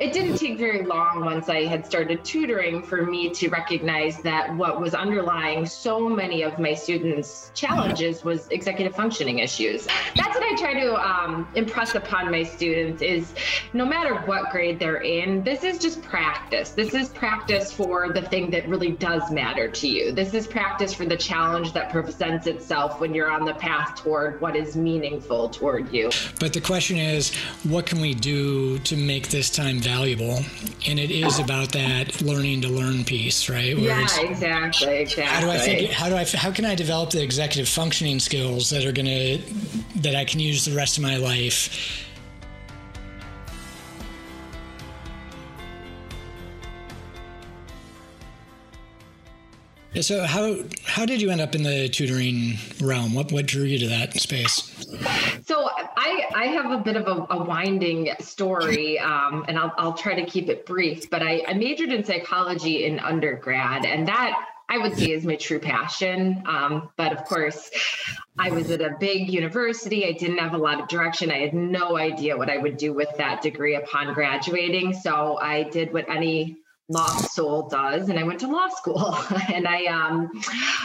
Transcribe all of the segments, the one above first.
it didn't take very long once I had started tutoring for me to recognize that what was underlying so many of my students' challenges was executive functioning issues. That's what I try to um, impress upon my students is no matter what grade they're in, this is just practice. This is practice for the thing that really does matter to you. This is practice for the challenge that presents itself when you're on the path toward what is meaningful toward you. But the question is, what can we do to make this time valuable? And it is about that learning to learn piece, right? Where yeah, exactly, exactly. How do I think? How do I? How can I develop the executive functioning skills that are going to that I can use the rest of my life? So how how did you end up in the tutoring realm? What what drew you to that space? So I I have a bit of a, a winding story, um, and I'll I'll try to keep it brief. But I, I majored in psychology in undergrad, and that I would say is my true passion. Um, but of course, I was at a big university. I didn't have a lot of direction. I had no idea what I would do with that degree upon graduating. So I did what any law soul does and i went to law school. And i um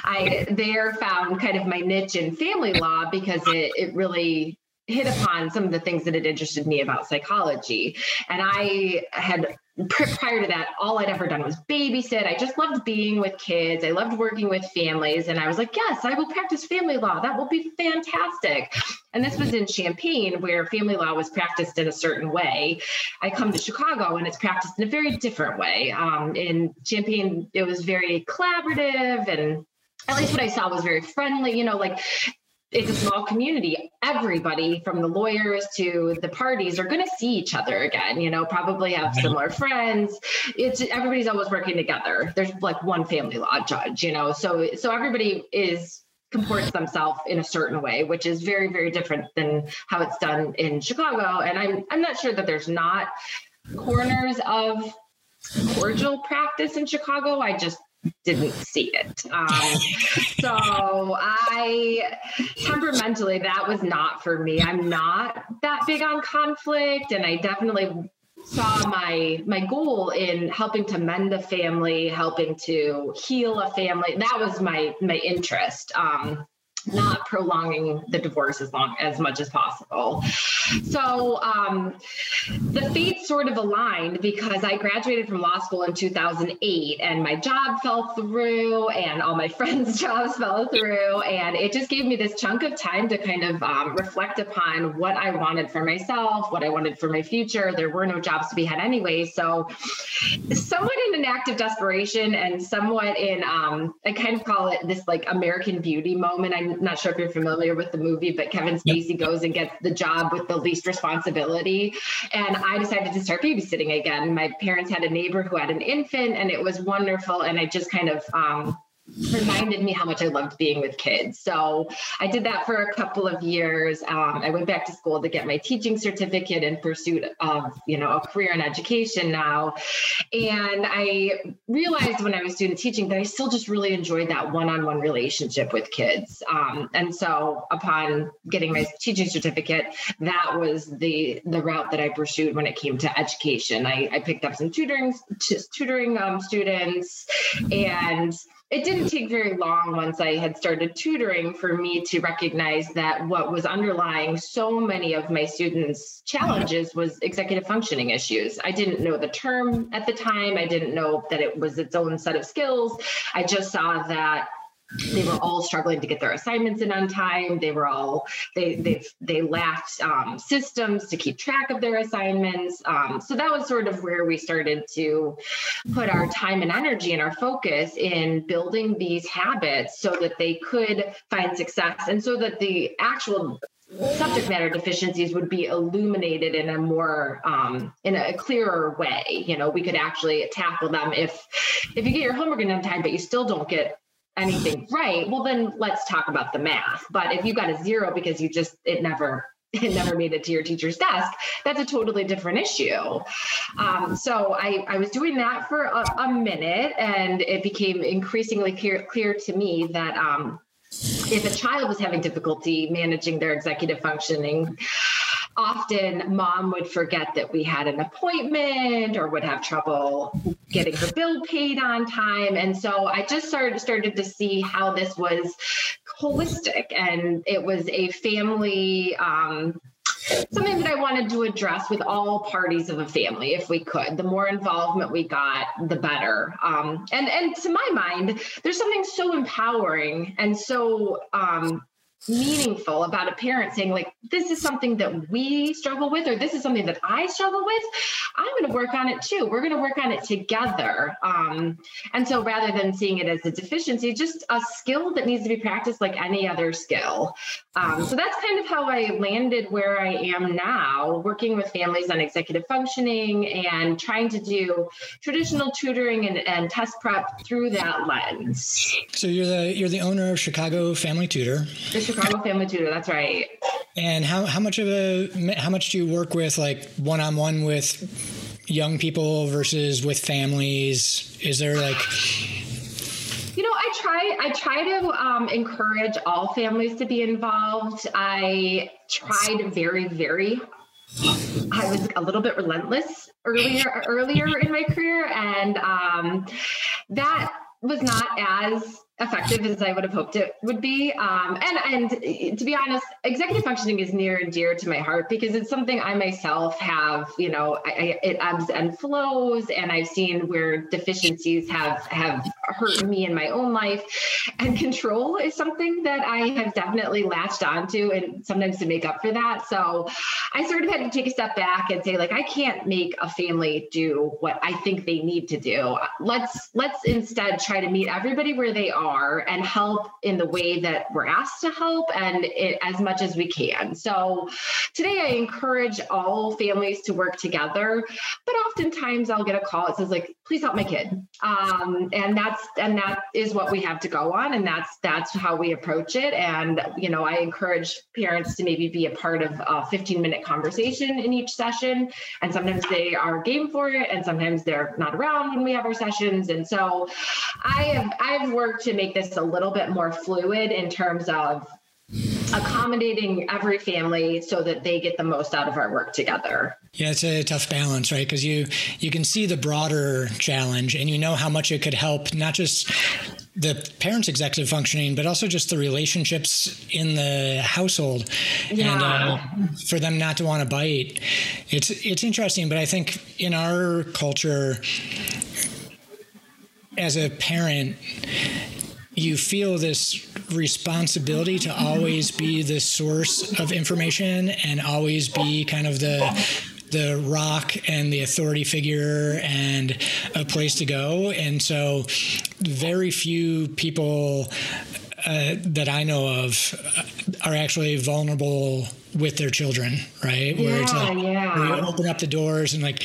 i there found kind of my niche in family law because it, it really hit upon some of the things that had interested me about psychology. And i had prior to that, all I'd ever done was babysit. I just loved being with kids. I loved working with families. And I was like, yes, I will practice family law. That will be fantastic. And this was in Champaign, where family law was practiced in a certain way. I come to Chicago and it's practiced in a very different way. Um, in Champaign, it was very collaborative and at least what I saw was very friendly. You know, like it's a small community. Everybody from the lawyers to the parties are going to see each other again, you know, probably have similar friends. It's everybody's always working together. There's like one family law judge, you know. So so everybody is comports themselves in a certain way, which is very very different than how it's done in Chicago. And I'm I'm not sure that there's not corners of cordial practice in Chicago. I just didn't see it. Um, so I temperamentally, that was not for me. I'm not that big on conflict, and I definitely saw my my goal in helping to mend a family, helping to heal a family. That was my my interest. Um, not prolonging the divorce as long as much as possible. So um, the fates sort of aligned because I graduated from law school in 2008 and my job fell through and all my friends' jobs fell through. And it just gave me this chunk of time to kind of um, reflect upon what I wanted for myself, what I wanted for my future. There were no jobs to be had anyway. So, somewhat in an act of desperation and somewhat in, um, I kind of call it this like American beauty moment. I'm not sure if you're familiar with the movie, but Kevin Spacey yep. goes and gets the job with the least responsibility. And I decided to start babysitting again. My parents had a neighbor who had an infant, and it was wonderful. And I just kind of um, reminded me how much I loved being with kids. So I did that for a couple of years. Um, I went back to school to get my teaching certificate in pursuit of, you know, a career in education now. And I realized when I was student teaching that I still just really enjoyed that one-on-one relationship with kids. Um, and so upon getting my teaching certificate, that was the the route that I pursued when it came to education. I, I picked up some tutoring tutoring um, students and it didn't take very long once I had started tutoring for me to recognize that what was underlying so many of my students' challenges was executive functioning issues. I didn't know the term at the time, I didn't know that it was its own set of skills. I just saw that they were all struggling to get their assignments in on time. They were all they they they lacked um, systems to keep track of their assignments. Um, so that was sort of where we started to put our time and energy and our focus in building these habits so that they could find success and so that the actual subject matter deficiencies would be illuminated in a more um, in a clearer way. You know we could actually tackle them if if you get your homework in on time but you still don't get anything right, well then let's talk about the math. But if you got a zero because you just it never it never made it to your teacher's desk, that's a totally different issue. Um, so I, I was doing that for a, a, minute, and it became increasingly clear, clear to me that um, if a child was having difficulty managing their executive functioning, often mom would forget that we had an appointment or would have trouble getting her bill paid on time. And so I just started started to see how this was holistic and it was a family um, something that I wanted to address with all parties of a family, if we could. The more involvement we got, the better. Um, and and to my mind, there's something so empowering and so um, meaningful about a parent saying like this is something that we struggle with or this is something that i struggle with i'm going to work on it too. We're going to work on it together. Um, and so rather than seeing it as a deficiency just a skill that needs to be practiced like any other skill. Um, so that's kind of how i landed where i am now working with families on executive functioning and trying to do traditional tutoring and, and test prep through that lens. So you're the you're the owner of chicago family tutor Chicago Family Tutor. That's right. And how how much of a how much do you work with like one on one with young people versus with families? Is there like you know i try i try to um, encourage all families to be involved i tried very very i was a little bit relentless earlier earlier in my career and um, that was not as effective as I would have hoped it would be. Um, and and to be honest, executive functioning is near and dear to my heart because it's something I myself have. You know, I, I, it ebbs and flows, and I've seen where deficiencies have have hurt me in my own life. And control is something that I have definitely latched onto, and sometimes to make up for that. So I sort of had to take a step back and say, like, I can't make a family do what I think they need to do. Let's let's instead try to meet everybody where they are are and help in the way that we're asked to help and it, as much as we can. So today I encourage all families to work together, but oftentimes I'll get a call that says like, please help my kid. Um, and that's and that is what we have to go on and that's that's how we approach it. And you know, I encourage parents to maybe be a part of a 15 minute conversation in each session. And sometimes they are game for it and sometimes they're not around when we have our sessions. And so I have I've worked to make this a little bit more fluid in terms of accommodating every family so that they get the most out of our work together. Yeah, it's a tough balance, right? Because you you can see the broader challenge and you know how much it could help not just the parents' executive functioning, but also just the relationships in the household, yeah. and uh, for them not to want to bite. It's it's interesting, but I think in our culture, as a parent, you feel this responsibility to always be the source of information and always be kind of the the rock and the authority figure and a place to go. And so very few people uh, that I know of are actually vulnerable with their children, right? Where yeah, it's like yeah. you open up the doors and like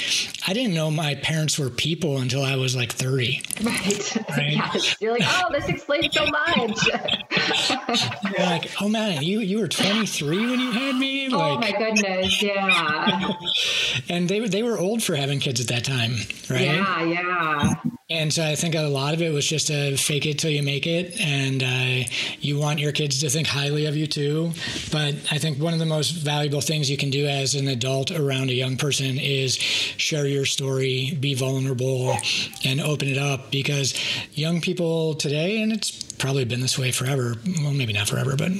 I didn't know my parents were people until I was like 30. Right. right? You're like, oh, this explains so much. You're like, oh man, you you were 23 when you had me? Oh, like, oh my goodness, yeah. and they they were old for having kids at that time, right? Yeah, yeah. And so I think a lot of it was just a fake it till you make it. And uh, you want your kids to think highly of you too. But I think one of the most valuable things you can do as an adult around a young person is share your story, be vulnerable, and open it up because young people today, and it's probably been this way forever. Well, maybe not forever, but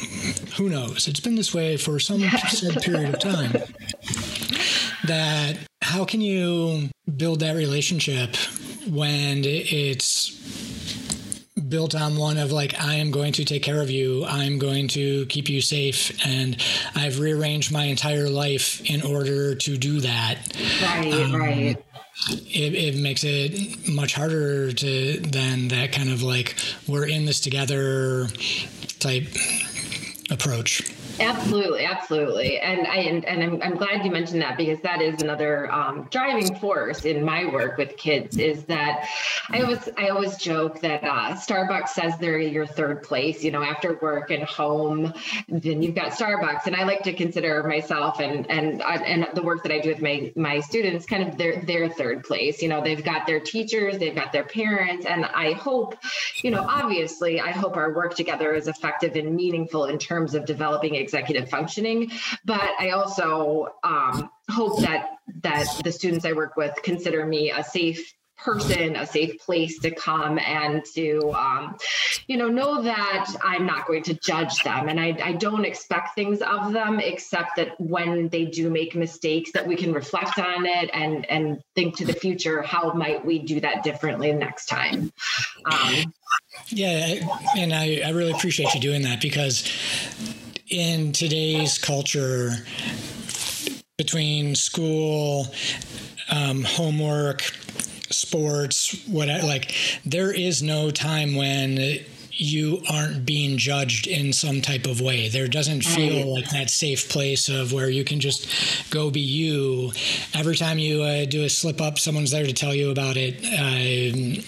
who knows? It's been this way for some said period of time. That how can you build that relationship when it's built on one of like i am going to take care of you i'm going to keep you safe and i've rearranged my entire life in order to do that. Right um, right. it, it makes it much harder to than that kind of like we're in this together type approach Absolutely, absolutely, and I and, and I'm, I'm glad you mentioned that because that is another um, driving force in my work with kids. Is that I always I always joke that uh, Starbucks says they're your third place. You know, after work and home, then you've got Starbucks, and I like to consider myself and and uh, and the work that I do with my my students kind of their their third place. You know, they've got their teachers, they've got their parents, and I hope, you know, obviously, I hope our work together is effective and meaningful in terms of developing executive functioning. But I also um, hope that that the students I work with consider me a safe person a safe place to come and to um, you know know that i'm not going to judge them and I, I don't expect things of them except that when they do make mistakes that we can reflect on it and and think to the future how might we do that differently next time um, yeah and I, I really appreciate you doing that because in today's culture between school um, homework sports, what like there is no time when you aren't being judged in some type of way. There doesn't feel like that safe place of where you can just go be you. Every time you uh, do a slip up, someone's there to tell you about it. Uh,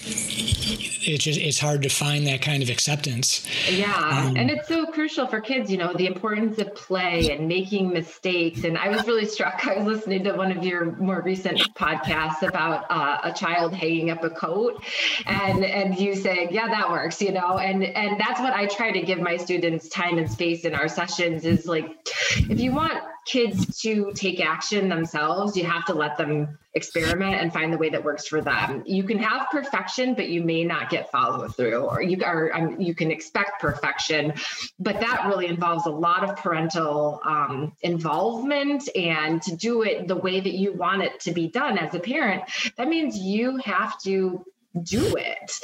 it's just it's hard to find that kind of acceptance. Yeah, um, and it's so crucial for kids. You know, the importance of play and making mistakes. And I was really struck. I was listening to one of your more recent podcasts about uh, a child hanging up a coat, and and you saying, "Yeah, that works," you know, and and that's what I try to give my students time and space in our sessions is like if you want kids to take action themselves, you have to let them experiment and find the way that works for them. You can have perfection, but you may not get follow through, or you are um, you can expect perfection, but that really involves a lot of parental um, involvement. And to do it the way that you want it to be done as a parent, that means you have to do it.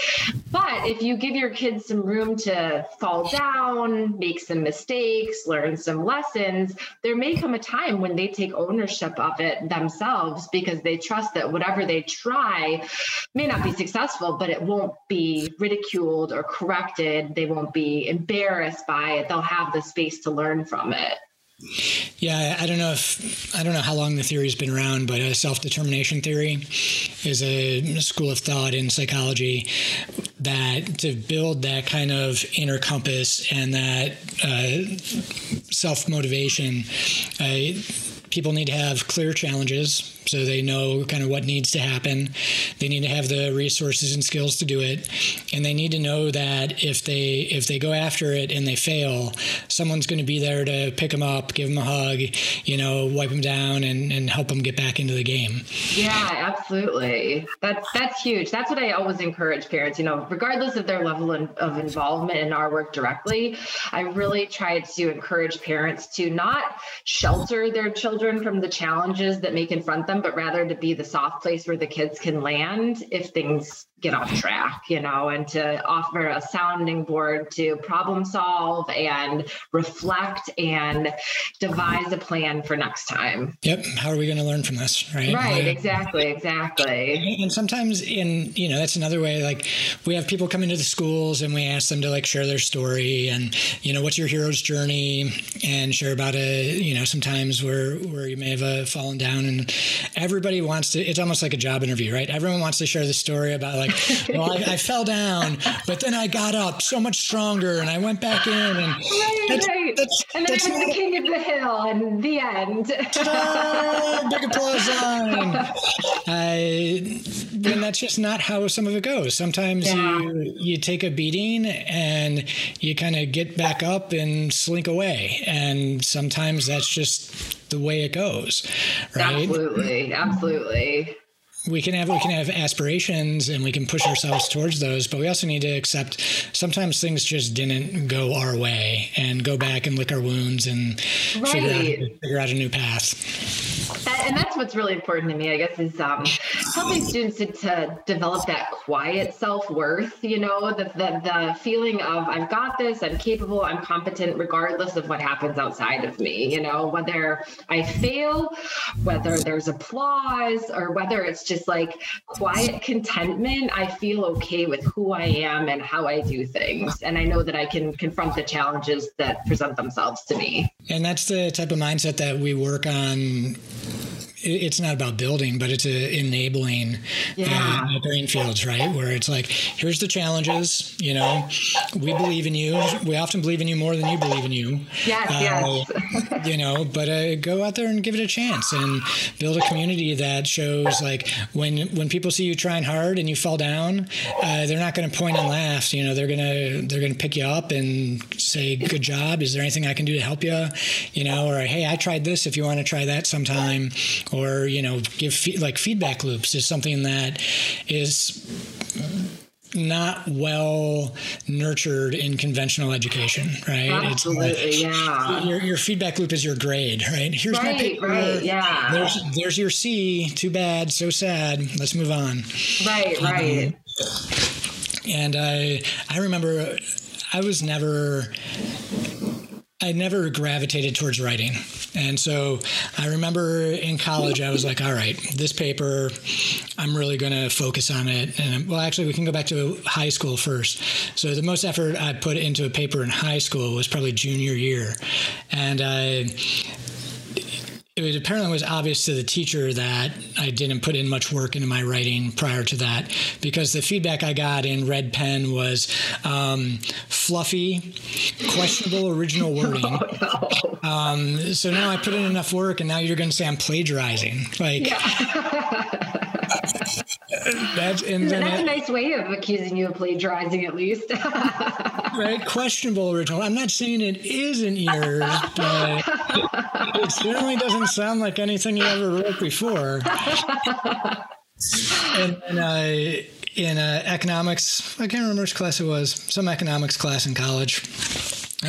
But if you give your kids some room to fall down, make some mistakes, learn some lessons, there may come a time when they take ownership of it themselves because they trust that whatever they try may not be successful, but it won't be ridiculed or corrected. They won't be embarrassed by it. They'll have the space to learn from it. Yeah, I don't know if I don't know how long the theory's been around, but a self-determination theory is a school of thought in psychology that to build that kind of inner compass and that uh, self-motivation, uh, people need to have clear challenges so they know kind of what needs to happen. They need to have the resources and skills to do it, and they need to know that if they if they go after it and they fail, someone's going to be there to pick them up, give them a hug, you know, wipe them down, and and help them get back into the game. Yeah, absolutely. That's that's huge. That's what I always encourage parents. You know, regardless of their level of involvement in our work directly, I really try to encourage parents to not shelter their children from the challenges that may confront them but rather to be the soft place where the kids can land if things get off track, you know, and to offer a sounding board to problem solve and reflect and devise a plan for next time. Yep. How are we going to learn from this? Right. Right. exactly. Exactly. And sometimes in, you know, that's another way, like we have people come into the schools and we ask them to like share their story and, you know, what's your hero's journey and share about a, you know, sometimes where, where you may have uh, fallen down and everybody wants to, it's almost like a job interview, right? Everyone wants to share the story about like, like, well, I, I, fell down, but then I got up so much stronger, and I went back in, and right, that's, right. That's, and then I was the king of the hill, and the end. Big applause line. I, and that's just not how some of it goes. Sometimes yeah. you you take a beating and you kind of get back up and slink away, and sometimes that's just the way it goes. Right? Absolutely, absolutely we can have we can have aspirations and we can push ourselves towards those but we also need to accept sometimes things just didn't go our way and go back and lick our wounds and right. figure, out, figure out a new path and that's what's really important to me i guess is um, helping students to, to, develop that quiet self-worth you know the, the, the feeling of i've got this i'm capable i'm competent regardless of what happens outside of me you know whether i fail whether there's applause or whether it's just like quiet contentment. I feel okay with who I am and how I do things. And I know that I can confront the challenges that present themselves to me. And that's the type of mindset that we work on it's not about building, but it's a enabling yeah. uh, green fields, right? Where it's like, here's the challenges. You know, we believe in you. We often believe in you more than you believe in you. Yes, uh, yes. you know, but uh, go out there and give it a chance and build a community that shows like when when people see you trying hard and you fall down, uh, they're not going to point and laugh. You know, they're gonna they're gonna pick you up and say, "Good job. Is there anything I can do to help you?" You know, or "Hey, I tried this. If you want to try that sometime," or you know, give fe- like feedback loops is something that is not well nurtured in conventional education, right? Absolutely, it's like, yeah. Your, your feedback loop is your grade, right? Here's right, my paper. Right, yeah. There's, there's your C. Too bad. So sad. Let's move on. Right, um, right. And I, I remember I was never I never gravitated towards writing. And so I remember in college, I was like, all right, this paper, I'm really going to focus on it. And well, actually, we can go back to high school first. So the most effort I put into a paper in high school was probably junior year. And I, it apparently was obvious to the teacher that I didn't put in much work into my writing prior to that because the feedback I got in Red Pen was um, fluffy, questionable original wording. Oh, no. um, so now I put in enough work, and now you're going to say I'm plagiarizing. Like, yeah. that's and then that's it, a nice way of accusing you of plagiarizing, at least. right, questionable original. I'm not saying it isn't yours, but it certainly doesn't sound like anything you ever wrote before. and, uh, in economics, I can't remember which class it was, some economics class in college.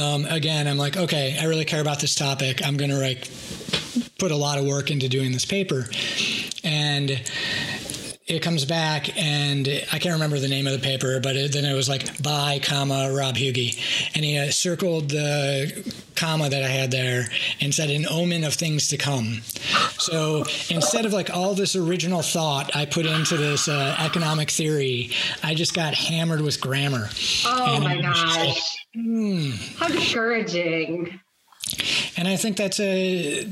Um, again, I'm like, okay, I really care about this topic. I'm going to like put a lot of work into doing this paper, and it comes back and I can't remember the name of the paper, but it, then it was like by comma Rob Hugie, and he uh, circled the comma that I had there and said an omen of things to come. So instead of like all this original thought I put into this uh, economic theory, I just got hammered with grammar. Oh and my gosh! Like, hmm. How discouraging. And I think that's a,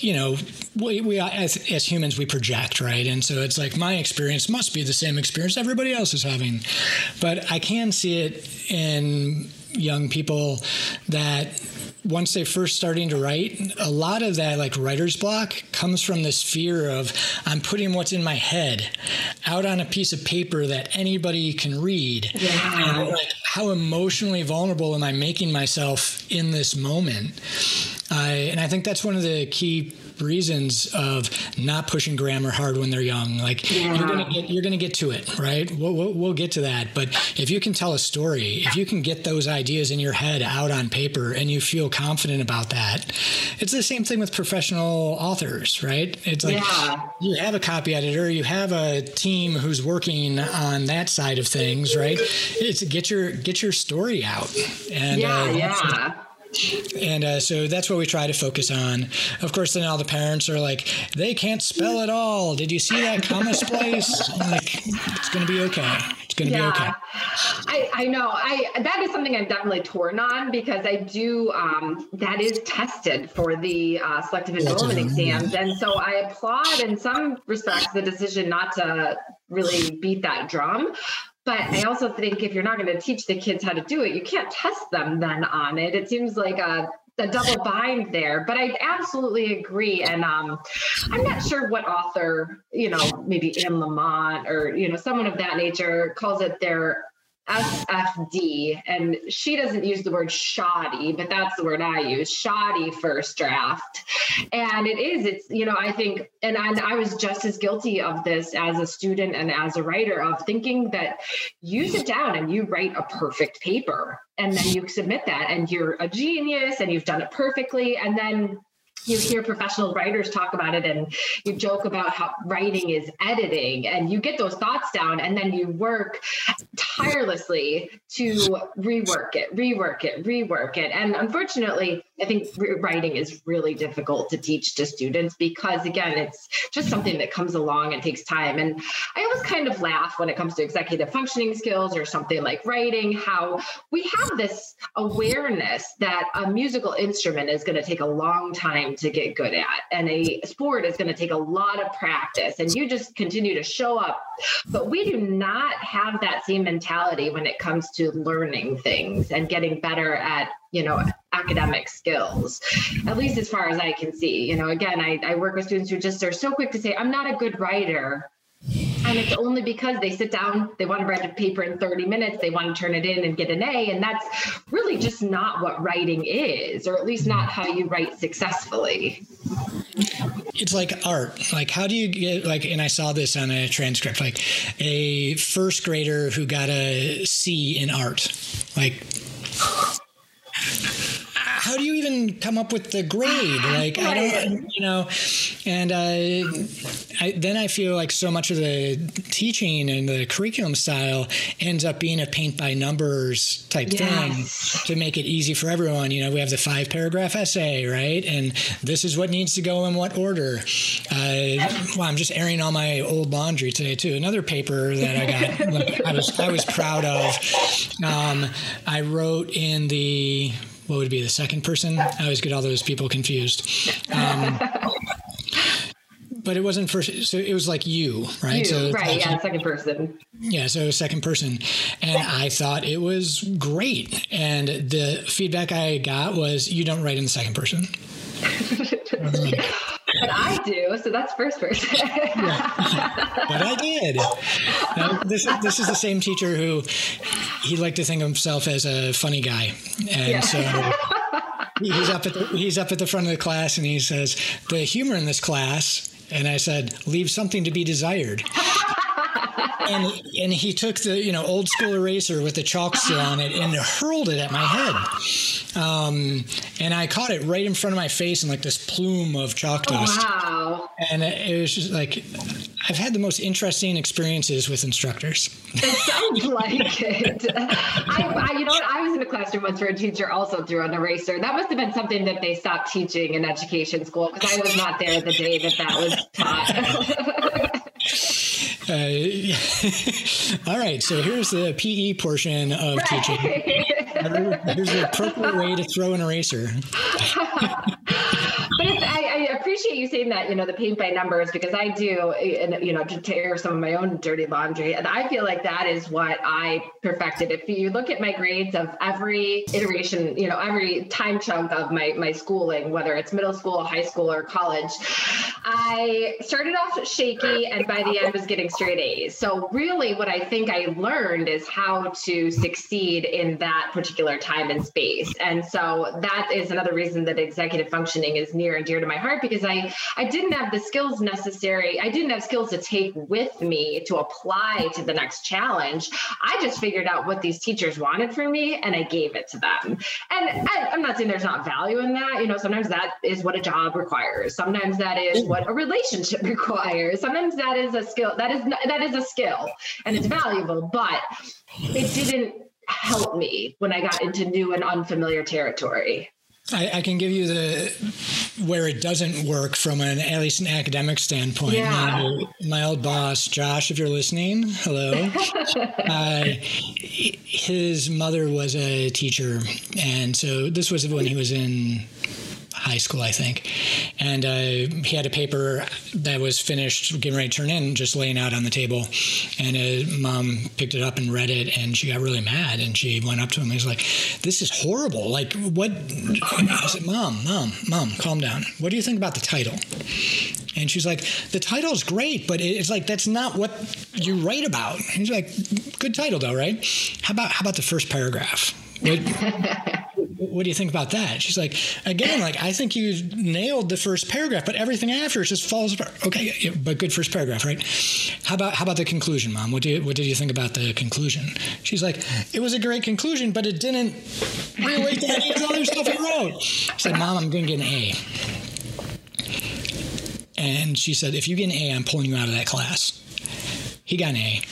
you know, we, we as, as humans, we project, right? And so it's like my experience must be the same experience everybody else is having. But I can see it in young people that once they're first starting to write, a lot of that like writer's block comes from this fear of I'm putting what's in my head out on a piece of paper that anybody can read. Yeah. And like how emotionally vulnerable am I making myself in this moment? I, and I think that's one of the key reasons of not pushing grammar hard when they're young. Like yeah. you're gonna get you're gonna get to it, right? We'll, we'll, we'll get to that. But if you can tell a story, if you can get those ideas in your head out on paper, and you feel confident about that, it's the same thing with professional authors, right? It's like yeah. you have a copy editor, you have a team who's working on that side of things, right? It's get your get your story out, and yeah, uh, yeah and uh, so that's what we try to focus on. Of course, then all the parents are like, they can't spell at all. Did you see that comma splice? like, it's going to be okay. It's going to yeah. be okay. I, I know. I that is something I'm definitely torn on because I do. Um, that is tested for the uh, selective enrollment exams, and so I applaud in some respects the decision not to really beat that drum. But I also think if you're not going to teach the kids how to do it, you can't test them then on it. It seems like a a double bind there but i absolutely agree and um, i'm not sure what author you know maybe anne lamott or you know someone of that nature calls it their SFD, and she doesn't use the word shoddy, but that's the word I use shoddy first draft. And it is, it's, you know, I think, and I, I was just as guilty of this as a student and as a writer of thinking that you sit down and you write a perfect paper and then you submit that and you're a genius and you've done it perfectly. And then you hear professional writers talk about it and you joke about how writing is editing and you get those thoughts down and then you work tirelessly to rework it rework it rework it. And unfortunately i think writing is really difficult to teach to students because again it's just something that comes along and takes time. And i always kind of laugh when it comes to executive functioning skills or something like writing how we have this awareness that a musical instrument is going to take a long time to get good at. And a sport is going to take a lot of practice and you just continue to show up. But we do not have that same mentality when it comes to learning things and getting better at, you know, academic skills, at least as far as I can see. You know, again, I, I work with students who just are so quick to say, I'm not a good writer and it's only because they sit down, they want to write a paper in 30 minutes, they want to turn it in and get an A. And that's really just not what writing is, or at least not how you write successfully. It's like art. Like, how do you get, like, and I saw this on a transcript, like a first grader who got a C in art. Like, how do you even come up with the grade? Like I don't, you know, and uh, I, then I feel like so much of the teaching and the curriculum style ends up being a paint by numbers type yes. thing to make it easy for everyone. You know, we have the five paragraph essay, right? And this is what needs to go in what order. Uh, well, I'm just airing all my old laundry today too. Another paper that I got, like, I was I was proud of. Um, I wrote in the what would be the second person? I always get all those people confused. Um, but it wasn't first. So it was like you, right? You, so right, yeah, second person. Yeah, so second person, and I thought it was great. And the feedback I got was, "You don't write in the second person." I do, so that's first person. yeah. But I did. Now, this this is the same teacher who he liked to think of himself as a funny guy, and yeah. so he's up at the, he's up at the front of the class and he says the humor in this class, and I said leave something to be desired and and he took the you know old school eraser with the chalk still on it and hurled it at my head. Um, and I caught it right in front of my face in like this plume of chalk dust. Wow! And it was just like I've had the most interesting experiences with instructors. It sounds like it. I, I, you know what? I was in a classroom once where a teacher also threw an eraser. That must have been something that they stopped teaching in education school because I was not there the day that that was taught. Uh, all right, so here's the PE portion of right. teaching. Here's the appropriate way to throw an eraser. but I, I, appreciate you saying that, you know, the paint by numbers, because I do, and, you know, to tear some of my own dirty laundry. And I feel like that is what I perfected. If you look at my grades of every iteration, you know, every time chunk of my, my schooling, whether it's middle school, high school, or college, I started off shaky and by the end was getting straight A's. So, really, what I think I learned is how to succeed in that particular time and space. And so, that is another reason that executive functioning is near and dear to my heart because I, I didn't have the skills necessary. I didn't have skills to take with me to apply to the next challenge. I just figured out what these teachers wanted from me and I gave it to them. And I, I'm not saying there's not value in that. You know, sometimes that is what a job requires. Sometimes that is what a relationship requires. Sometimes that is a skill. That is that is a skill and it's valuable, but it didn't help me when I got into new and unfamiliar territory. I, I, can give you the where it doesn't work from an at least an academic standpoint. Yeah. My, my old boss, Josh, if you're listening, hello. uh, his mother was a teacher, and so this was when he was in high school, I think. And uh, he had a paper that was finished, getting ready to turn in, just laying out on the table. And his mom picked it up and read it, and she got really mad. And she went up to him and was like, This is horrible. Like, what? I said, Mom, Mom, Mom, calm down. What do you think about the title? And she's like, the title's great, but it's like that's not what you write about. And he's like, good title though, right? How about how about the first paragraph? What do you think about that? She's like, again, like I think you nailed the first paragraph, but everything after it just falls apart. Okay, but good first paragraph, right? How about how about the conclusion, mom? What do you, what did you think about the conclusion? She's like, it was a great conclusion, but it didn't relate to any of the other stuff you wrote. I said, mom, I'm going to get an A. And she said, if you get an A, I'm pulling you out of that class. He got an A.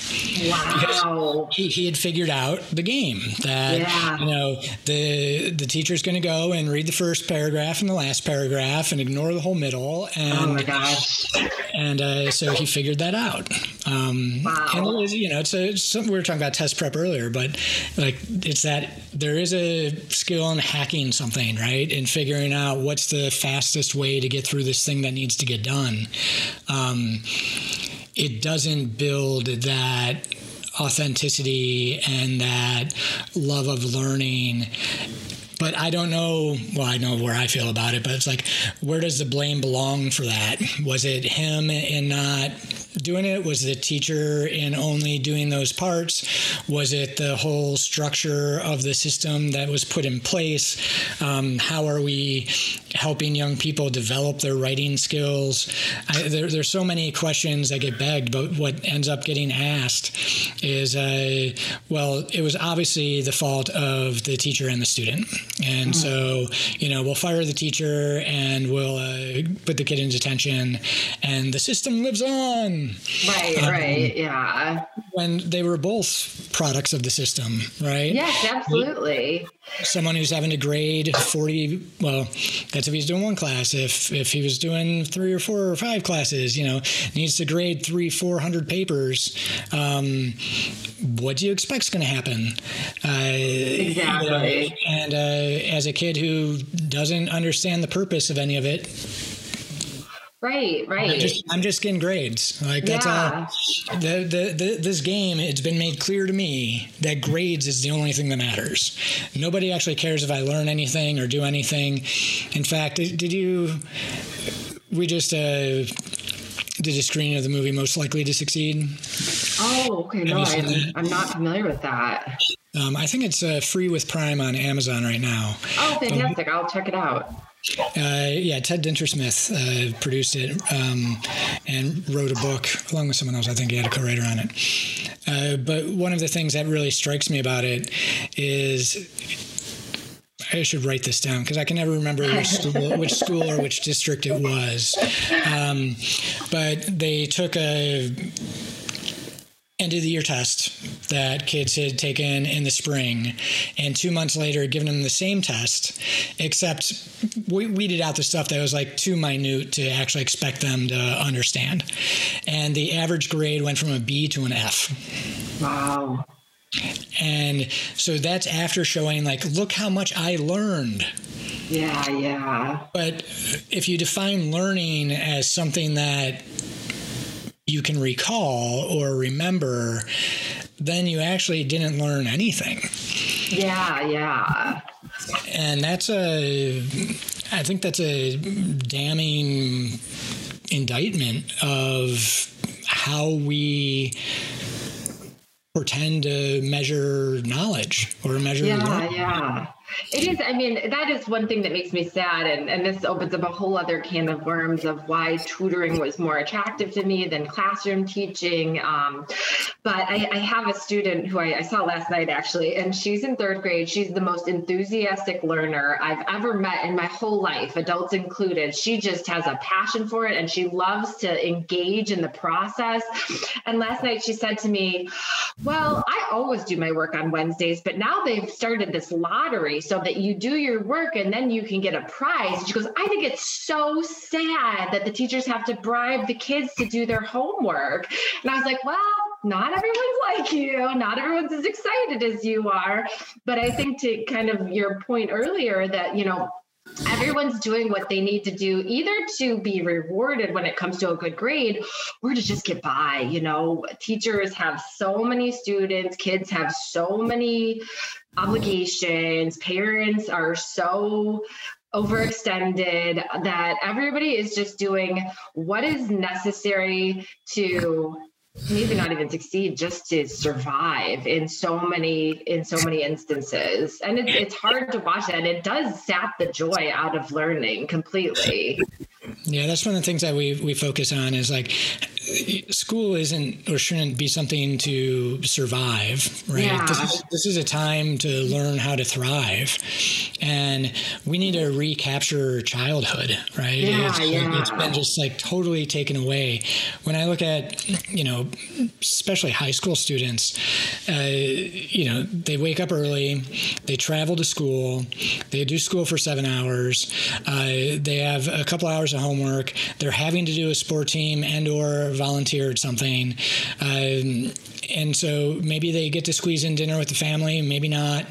Wow. He, he had figured out the game that Yeah. you know the the teacher's going to go and read the first paragraph and the last paragraph and ignore the whole middle and Oh my gosh. and uh, so he figured that out. Um, Wow. And was, you know, it's, a, it's something we were talking about test prep earlier, but like it's that there is a skill in hacking something, right? And figuring out what's the fastest way to get through this thing that needs to get done. Um, it doesn't build that authenticity and that love of learning but I don't know. Well, I know where I feel about it, but it's like, where does the blame belong for that? Was it him in not doing it? Was the teacher in only doing those parts? Was it the whole structure of the system that was put in place? Um, how are we helping young people develop their writing skills? I, there, there's so many questions that get begged, but what ends up getting asked is, uh, well, it was obviously the fault of the teacher and the student. And so, you know, we'll fire the teacher and we'll uh, put the kid in detention, and the system lives on Right, Um, right. Yeah. when they were both products of the system, right? Yes, absolutely. Someone who's having to grade 40, well, that's if he's doing one class. If if he was doing three or four or five classes, you know, needs to grade three, 400 papers, um, what do you expect is going to happen? Uh, Exactly. and uh, as a kid who doesn't understand the purpose of any of it, Right, I'm right. just, I'm just getting grades. Like that's Yeah. all. The, the, the, this game, it's been made clear to me that grades is the only thing that matters. Nobody actually cares if I learn anything or do anything. In fact, did, did you? We just uh, did a screening of the movie Most Likely to Succeed. oh, okay. No, I'm. I'm not familiar with that. Um, I think it's uh, free with Prime on Amazon right now. Oh, fantastic. I'll check it out. Uh, yeah, Ted Dintersmith uh, produced it um, and wrote a book along with someone else. I think he had a co-writer on it. Uh, but one of the things that really strikes me about it is. I should write this down because I can never remember which school, which school or which district it was. Um, but they took a end of the year test that kids had taken in the spring and two months later given them the same test except we weeded out the stuff that was like too minute to actually expect them to understand and the average grade went from a b to an f Wow. and so that's after showing like look how much i learned Yeah, yeah. but if you define learning as something that you can recall or remember, then you actually didn't learn anything. Yeah, yeah. And that's a, I think that's a damning indictment of how we pretend to measure knowledge or measure Yeah, learning. yeah. It is. I mean, that is one thing that makes me sad. And, and this opens up a whole other can of worms of why tutoring was more attractive to me than classroom teaching. Um, but I, I have a student who I, I saw last night actually, and she's in third grade. She's the most enthusiastic learner I've ever met in my whole life, adults included. She just has a passion for it and she loves to engage in the process. And last night she said to me, Well, I always do my work on Wednesdays, but now they've started this lottery so that you do your work and then you can get a prize. She goes, I think it's so sad that the teachers have to bribe the kids to do their homework. And I was like, Well, not everyone's like you. Not everyone's as excited as you are. But I think to kind of your point earlier that, you know, everyone's doing what they need to do either to be rewarded when it comes to a good grade or to just get by you know teachers have so many students kids have so many obligations. Parents are so overextended that everybody is just doing what is necessary to maybe not even succeed just to survive in so many in so many instances. And it's, it's hard to watch that. And it does sap the joy out of learning completely Yeah, that's one of the things that we we focus on is like school isn't or shouldn't be something to survive, right? Yeah. This, is, this is a time to learn how to thrive, and we need to recapture childhood, right? Yeah, it's, yeah. it's been just like totally taken away. When I look at, you know, especially high school students, uh, you know, they wake up early, they travel to school, they do school for seven hours, uh, they have a couple hours of homework, they're having to do a sport team and or volunteer at something. Um, and so maybe they get to squeeze in dinner with the family, maybe not.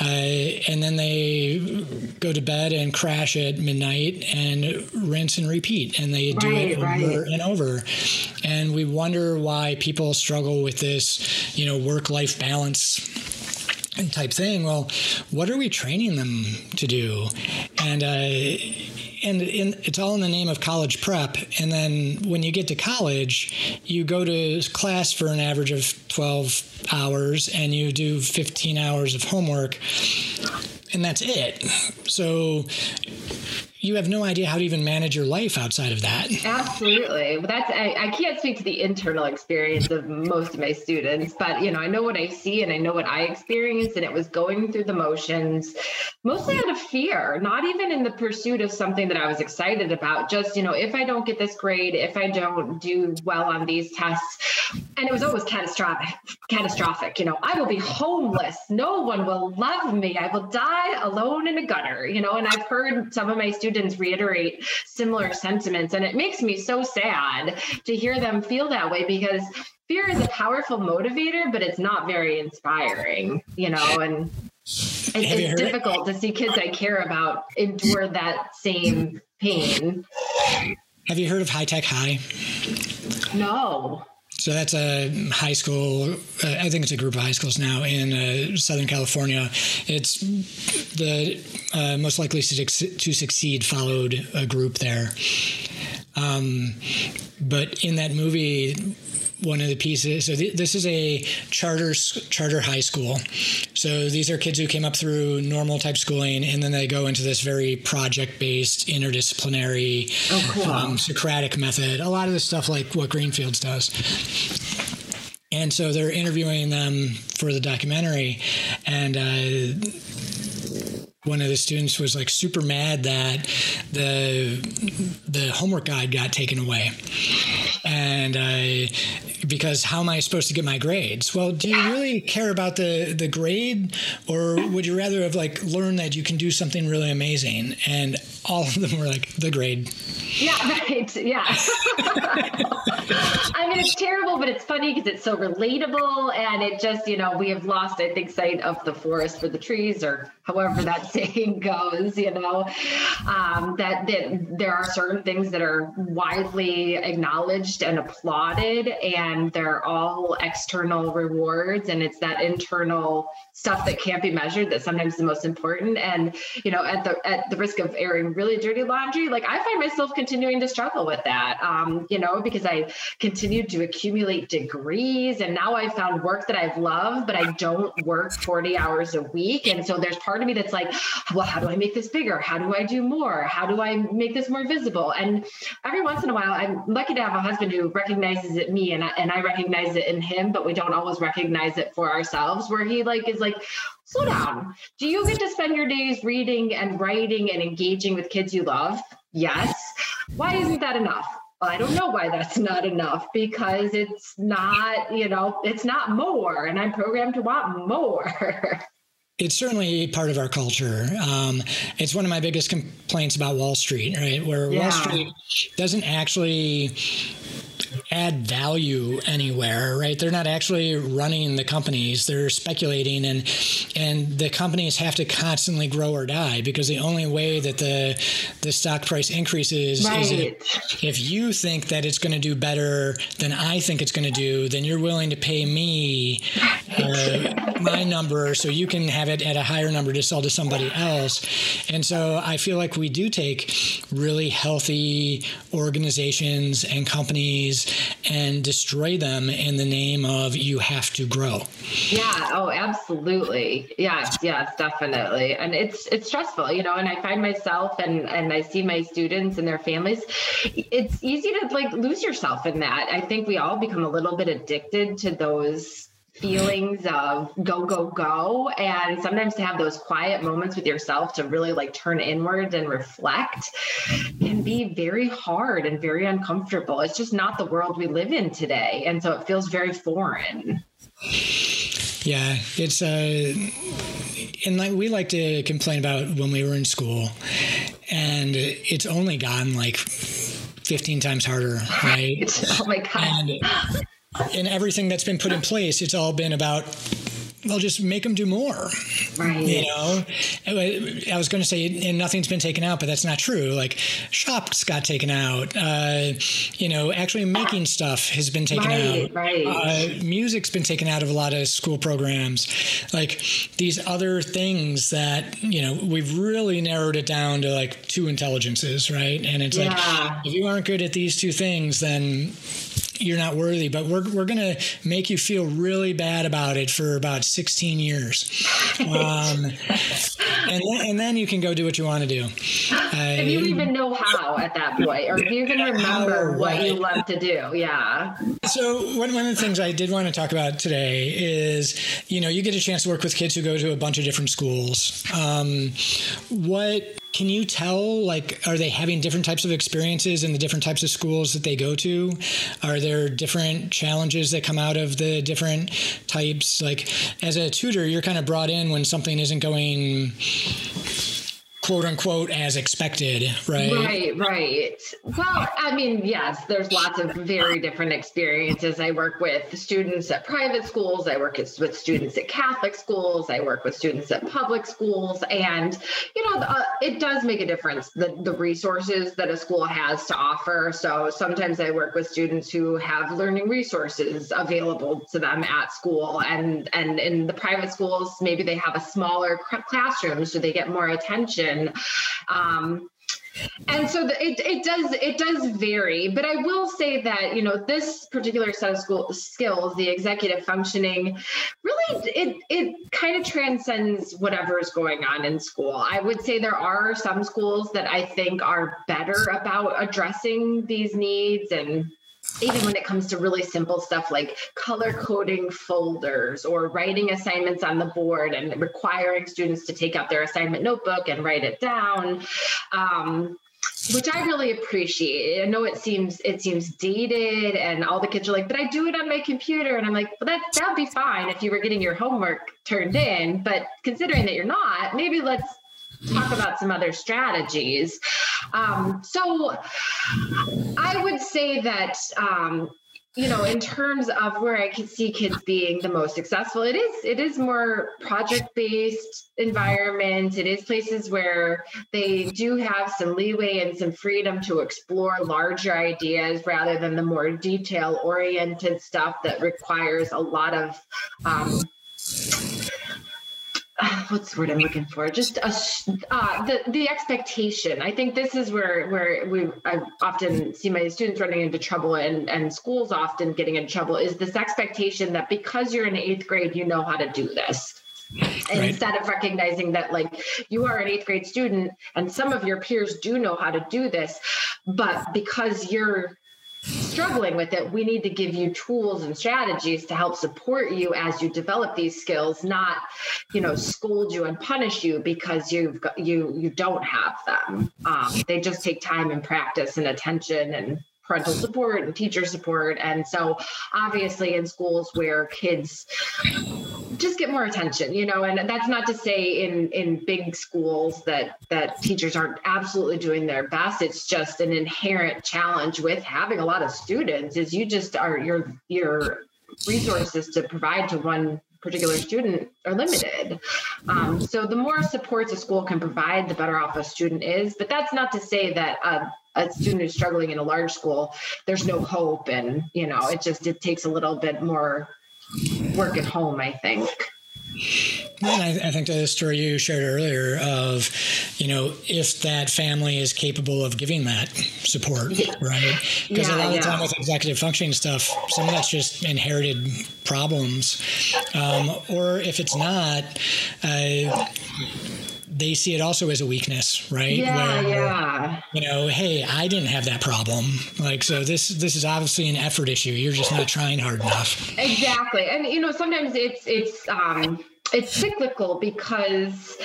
Uh, and then they go to bed and crash at midnight and rinse and repeat. And they do it over right. and over. And we wonder why people struggle with this, you know, work life balance type thing. Well, what are we training them to do? And uh, and in, it's all in the name of college prep. And then when you get to college, you go to class for an average of twelve hours, and you do fifteen hours of homework, and that's it. So you have no idea how to even manage your life outside of that. Absolutely. Well, That's I, I can't speak to the internal experience of most of my students, but you know, I know what I see and I know what I experienced, and it was going through the motions, mostly out of fear, not even in the pursuit of something that I was excited about. Just, you know, if I don't get this grade, if I don't do well on these tests, and it was always catastrophic, catastrophic, you know, I will be homeless. No one will love me. I will die alone in a gutter, you know, and I've heard some of my students reiterate similar sentiments. And it makes me so sad to hear them feel that way because fear is a powerful motivator, but it's not very inspiring, you know, and it's, it's difficult to see kids I care about endure that same pain. Have you heard of High Tech High? No. So that's a high school. Uh, I think it's a group of high schools now in uh, Southern California. It's the uh, most likely to, to succeed followed a group there. Um, but in that movie, one of the pieces. So th- this is a charter charter high school. So these are kids who came up through normal type schooling, and then they go into this very project based, interdisciplinary, Oh, cool. um, Socratic method. A lot of the stuff like what Greenfields does. And so they're interviewing them for the documentary, and uh, one of the students was like super mad that the the homework guide got taken away, and I because how am I supposed to get my grades? Well, do you really care about the the grade, or would you rather have like learned that you can do something really amazing? And all of them were like the grade. Yeah, right. Yeah. I mean, it's terrible, but it's funny because it's so relatable. And it just, you know, we have lost, I think, sight of the forest for the trees, or however that saying goes, you know, um, that, that there are certain things that are widely acknowledged and applauded, and they're all external rewards. And it's that internal stuff that can't be measured that sometimes the most important. And, you know, at the, at the risk of airing really dirty laundry, like I find myself continuing to struggle with that, um, you know, because I continued to accumulate degrees and now I found work that I've loved, but I don't work 40 hours a week. And so there's part of me that's like, well, how do I make this bigger? How do I do more? How do I make this more visible? And every once in a while, I'm lucky to have a husband who recognizes it me and I, and I recognize it in him, but we don't always recognize it for ourselves where he like is like, slow down. Do you get to spend your days reading and writing and engaging with kids you love? Yes. Why isn't that enough? Well, I don't know why that's not enough because it's not, you know, it's not more. And I'm programmed to want more. It's certainly part of our culture. Um, it's one of my biggest complaints about Wall Street, right? Where Yeah. Wall Street doesn't actually add value anywhere, right? They're not actually running the companies; they're speculating, and and the companies have to constantly grow or die because the only way that the the stock price increases is Right. if, if you think that it's going to do better than I think it's going to do, then you're willing to pay me uh, my number so you can have it at a higher number to sell to somebody else. And so I feel like we do take really healthy organizations and companies and destroy them in the name of you have to grow. Yeah, oh absolutely. Yes, yes, definitely. And it's it's stressful, you know, and I find myself and and I see my students and their families it's easy to like lose yourself in that. I think we all become a little bit addicted to those feelings of go go go and sometimes to have those quiet moments with yourself to really like turn inward and reflect can be very hard and very uncomfortable. It's just not the world we live in today and so it feels very foreign. Yeah it's uh and like we like to complain about when we were in school and it's only gotten like 15 times harder right, right. oh my god. And, in everything that's been put in place, it's all been about well, just make them do more. Right. You know, I was going to say, and nothing's been taken out, but that's not true. Like shops got taken out. Uh, you know, actually making stuff has been taken right, out. Right. Uh, music's been taken out of a lot of school programs. Like these other things that you know, we've really narrowed it down to like two intelligences, right? And it's yeah. like if you aren't good at these two things, then you're not worthy, but we're, we're going to make you feel really bad about it for about 16 years. Um, and, then, and then you can go do what you want to do. Uh, if you even know how at that point, or if you can remember how, what you love to do. Yeah. So one, one of the things I did want to talk about today is, you know, you get a chance to work with kids who go to a bunch of different schools. Um, what can you tell like are they having different types of experiences in the different types of schools that they go to? Are there different challenges that come out of the different types? Like as a tutor you're kind of brought in when something isn't going quote unquote as expected, right? Right, right. Well, I mean, yes, there's lots of very different experiences. I work with students at private schools, I work with students at Catholic schools, I work with students at public schools, and you know, uh, it does make a difference the the resources that a school has to offer. So sometimes I work with students who have learning resources available to them at school, and and in the private schools, maybe they have a smaller classroom, so they get more attention and um, and so the, it, it does it does vary but i will say that you know this particular set of school skills the executive functioning really it it kind of transcends whatever is going on in school. I would say there are some schools that i think are better about addressing these needs and even when it comes to really simple stuff like color coding folders or writing assignments on the board and requiring students to take out their assignment notebook and write it down um, which I really appreciate. I know it seems it seems dated, and all the kids are like, "But I do it on my computer," and I'm like, "Well, that that'd be fine if you were getting your homework turned in, but considering that you're not, maybe let's talk about some other strategies. Um, so I would say that. Um, you know in terms of where i can see kids being the most successful it is it is more project based environment it is places where they do have some leeway and some freedom to explore larger ideas rather than the more detail oriented stuff that requires a lot of um, what's the word I'm looking for? Just a, uh, the the expectation. I think this is where where we I often see my students running into trouble and and schools often getting in trouble is this expectation that because you're in eighth grade, you know how to do this. Right. Instead of recognizing that, like, you are an eighth grade student and some of your peers do know how to do this, but because you're struggling with it, we need to give you tools and strategies to help support you as you develop these skills, not, you know, scold you and punish you because you've got, you you don't have them. Um, they just take time and practice and attention and parental support and teacher support. And so, obviously, in schools where kids just get more attention, you know, and that's not to say in in big schools that that teachers aren't absolutely doing their best. It's just an inherent challenge with having a lot of students. Is you just are your your resources to provide to one particular student are limited. Um, so the more supports a school can provide, the better off a student is. But that's not to say that a, a student who's struggling in a large school, there's no hope, and you know, it just it takes a little bit more work at home. I think. And I, I, think the story you shared earlier of, you know, if that family is capable of giving that support, right? Because yeah, a lot yeah. of time with executive functioning stuff, some of that's just inherited problems, um, or if it's not. Uh, they see it also as a weakness, right? Yeah, Where, yeah. You know, hey, I didn't have that problem. Like, so this this is obviously an effort issue. You're just not trying hard enough. Exactly, and you know, sometimes it's it's um it's cyclical because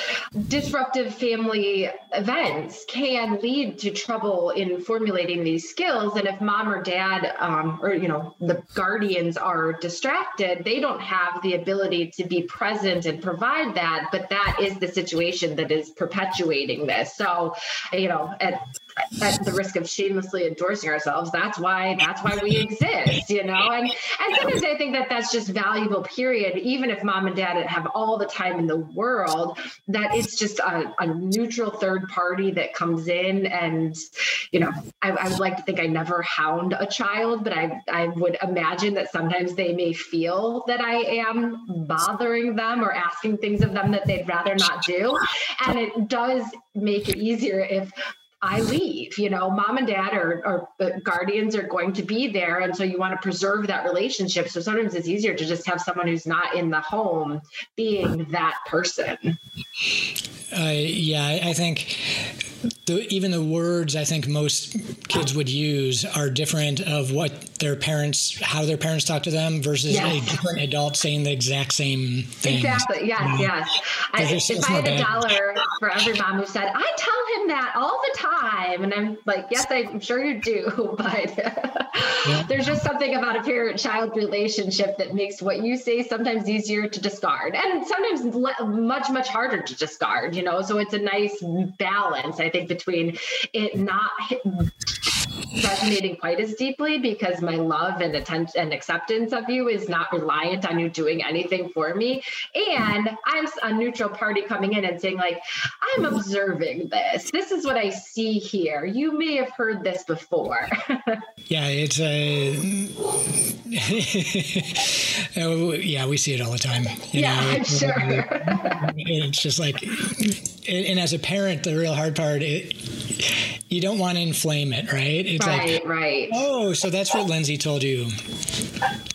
disruptive family events can lead to trouble in formulating these skills. And if mom or dad um, or you know the guardians are distracted they don't have the ability to be present and provide that. But that is the situation that is perpetuating this. So you know at at the risk of shamelessly endorsing ourselves that's why that's why we exist you know? And and sometimes i think that that's just valuable period even if mom and dad have all the time in the world that it's just a, a neutral third party that comes in and you know I, I, would like to think i never hound a child but i i would imagine that sometimes they may feel that i am bothering them or asking things of them that they'd rather not do. And it does make it easier if I leave. You know, mom and dad or, or guardians are going to be there. And so you want to preserve that relationship. So sometimes it's easier to just have someone who's not in the home being that person. Uh, yeah, I think the, even the words I think most kids would use are different of what their parents, how their parents talk to them versus yes. a different adult saying the exact same thing. Exactly. Yes. Um, yes. I, if I had a dollar for every mom who said, I tell him that all the time. And I'm like, yes, I'm sure you do. But yeah. there's just something about a parent child relationship that makes what you say sometimes easier to discard and sometimes much, much harder to discard, you know? So it's a nice balance. I think, between it not resonating quite as deeply because my love and attention and acceptance of you is not reliant on you doing anything for me. And I'm a neutral party coming in and saying, like, I'm observing this. This is what I see here. You may have heard this before. yeah, it's a. oh, yeah, we see it all the time. yeah, know? I'm sure. it's just like, and as a parent, the real hard part, it, you don't want to inflame it, right? It's right, like, right. Oh, so that's what Lindsay told you.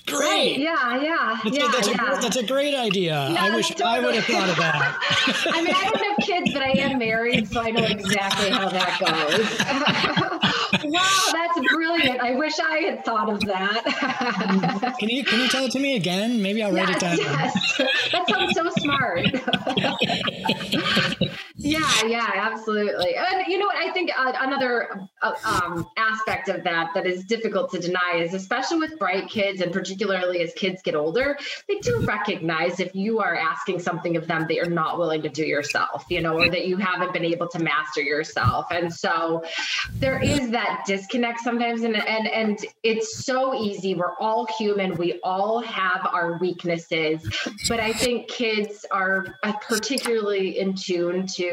Great. Right, yeah, yeah, that's, yeah, a, that's, yeah. A, that's a great idea. No, I wish totally. I would have thought of that. I mean, I don't have kids, but I am married, so I know exactly how that goes. wow, that's brilliant. I wish I had thought of that. can you can you tell it to me again? Maybe I'll write yes, it down. Yes, that sounds so smart. Yeah, yeah, absolutely. And you know what? I think uh, another uh, um, aspect of that that is difficult to deny is, especially with bright kids, and particularly as kids get older, they do recognize if you are asking something of them that you're not willing to do yourself, you know, or that you haven't been able to master yourself. And so there is that disconnect sometimes, and and and it's so easy. We're all human. We all have our weaknesses, but I think kids are uh, particularly in tune to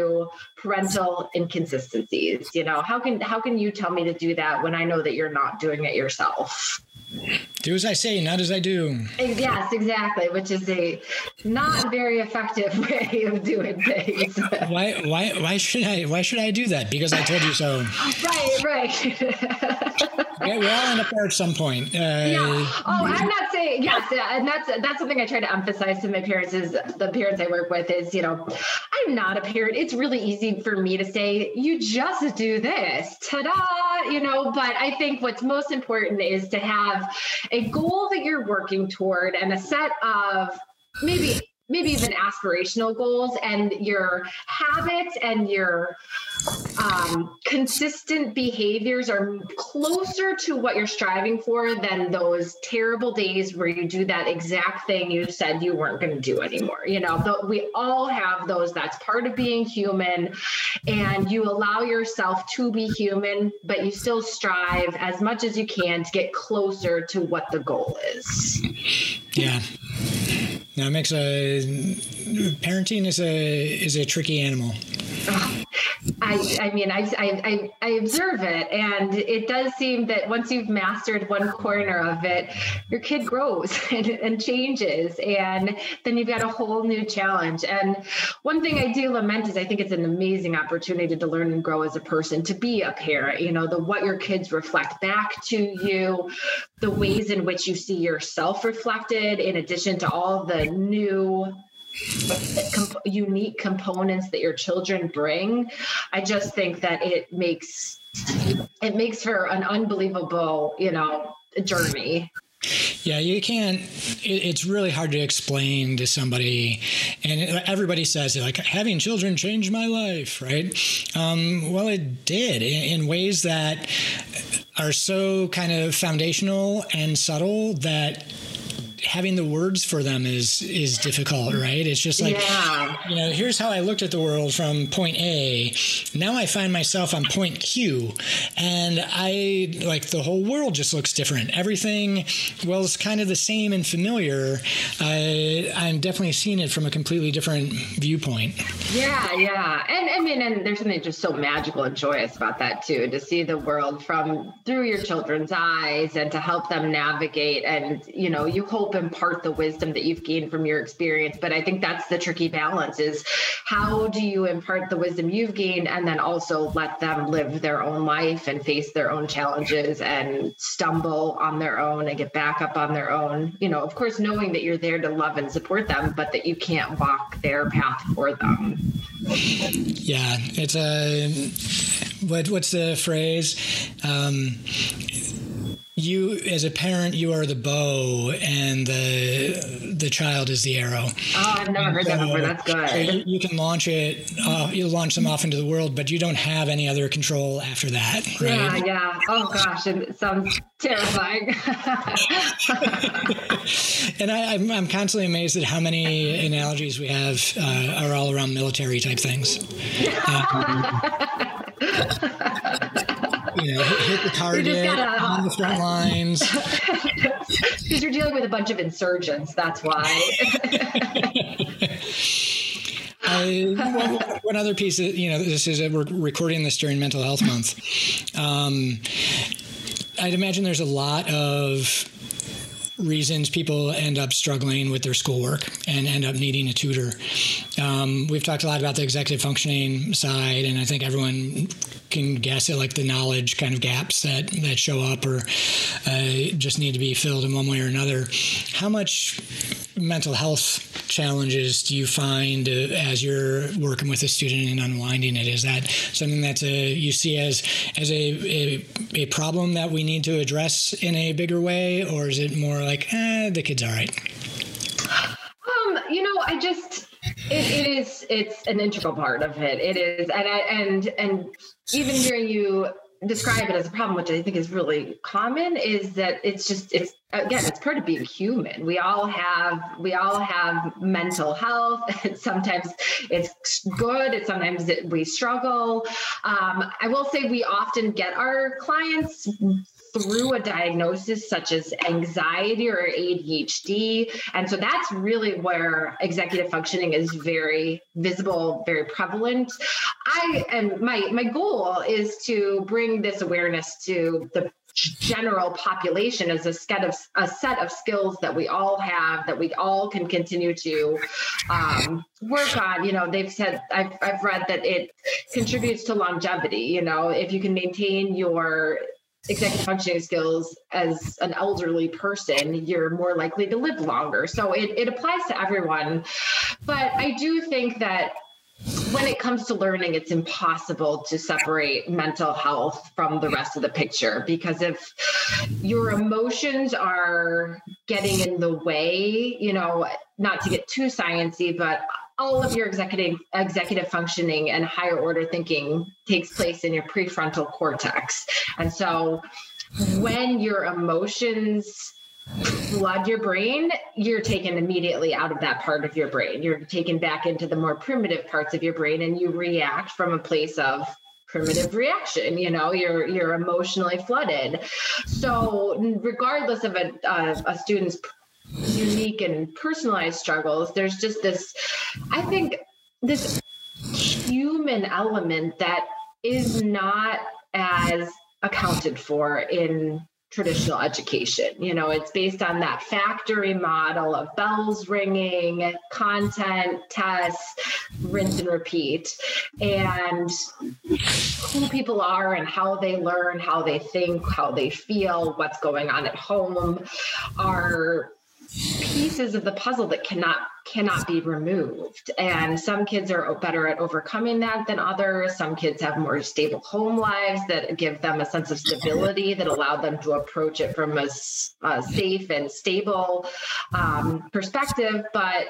parental inconsistencies you know? How can how can you tell me to do that when i know that you're not doing it yourself do as I say, not as I do. Yes, exactly, which is a not very effective way of doing things. why why why should I why should I do that? Because I told you so. Right, right. yeah, we all end up there at some point. Uh, yeah. Oh, I'm not saying yes, and that's that's something I try to emphasize to my parents is the parents I work with is, you know, I'm not a parent. It's really easy for me to say, you just do this. Ta-da, you know, but I think what's most important is to have a goal that you're working toward and a set of maybe maybe even aspirational goals and your habits and your um, consistent behaviors are closer to what you're striving for than those terrible days where you do that exact thing you said you weren't going to do anymore you know? But we all have those that's part of being human and you allow yourself to be human but you still strive as much as you can to get closer to what the goal is. Yeah now it makes a parenting is a is a tricky animal. I I, I mean, I, I, I observe it, and it does seem that once you've mastered one corner of it, your kid grows and, and changes, and then you've got a whole new challenge. And one thing I do lament is I think it's an amazing opportunity to learn and grow as a person, to be a parent. You know, the what your kids reflect back to you, the ways in which you see yourself reflected, in addition to all the new comp- unique components that your children bring i just think that it makes it makes for an unbelievable you know journey yeah, you can't. it's really hard to explain to somebody, and everybody says it like having children changed my life, right? Um, well, it did in, in ways that are so kind of foundational and subtle that having the words for them is is difficult, right? It's just like yeah. you know, here's how I looked at the world from point A. Now I find myself on point Q, and I like the whole world just looks different. Everything, well, it's kind of the same and familiar. I I'm definitely seeing it from a completely different viewpoint. Yeah, yeah, and I mean, and there's something just so magical and joyous about that too, to see the world from through your children's eyes and to help them navigate. And you know, you hope impart the wisdom that you've gained from your experience. But i think that's the tricky balance is how do you impart the wisdom you've gained and then also let them live their own life and face their own challenges and stumble on their own and get back up on their own? You know of course knowing that you're there to love and support them but that you can't walk their path for them. Yeah it's a what what's the phrase? Um, you as a parent you are the bow and the the child is the arrow. Oh i've never heard so, that before. That's good. you, you can launch it uh, you launch them off into the world but you don't have any other control after that right? yeah. Yeah oh gosh it sounds terrifying. And I, am I'm, I'm constantly amazed at how many analogies we have uh, are all around military type things. Um, you know, hit, the target gotta, on the front lines. Because you're dealing with a bunch of insurgents. That's why. I, one, one, other piece, that, you know, this is we're recording this during Mental Health Month. Um, I'd imagine there's a lot of reasons people end up struggling with their schoolwork and end up needing a tutor. Um, we've talked a lot about the executive functioning side, and I think everyone can guess at like the knowledge kind of gaps that that show up or uh, just need to be filled in one way or another. How much mental health challenges do you find uh, as you're working with a student and unwinding it? Is that something that uh, you see as as a, a, a problem that we need to address in a bigger way, or is it more like eh, the kid's all right? Um, you know, I just it, it is it's an integral part of it. It is, and I, and and even hearing you describe it as a problem, which I think is really common, is that it's just it's again it's part of being human. We all have we all have mental health. sometimes it's good. It's sometimes it, we struggle. Um, I will say we often get our clients through a diagnosis such as anxiety or ADHD. And so that's really where executive functioning is very visible, very prevalent. I am my my goal is to bring this awareness to the general population as a set of a set of skills that we all have that we all can continue to um, work on you know they've said I've, I've read that it contributes to longevity you know if you can maintain your executive functioning skills as an elderly person, you're more likely to live longer. So it, it applies to everyone. But I do think that when it comes to learning, it's impossible to separate mental health from the rest of the picture because if your emotions are getting in the way, you know, not to get too sciency, but all of your executive executive functioning and higher order thinking takes place in your prefrontal cortex. And so when your emotions flood your brain, you're taken immediately out of that part of your brain. You're taken back into the more primitive parts of your brain and you react from a place of primitive reaction you know you're you're emotionally flooded so regardless of a, uh, a student's unique and personalized struggles there's just this i think this human element that is not as accounted for in traditional education. You know, it's based on that factory model of bells ringing, content, tests, rinse and repeat. And who people are and how they learn, how they think, how they feel, what's going on at home are pieces of the puzzle that cannot cannot be removed. And some kids are better at overcoming that than others. Some kids have more stable home lives that give them a sense of stability that allow them to approach it from a, a safe and stable um, perspective. But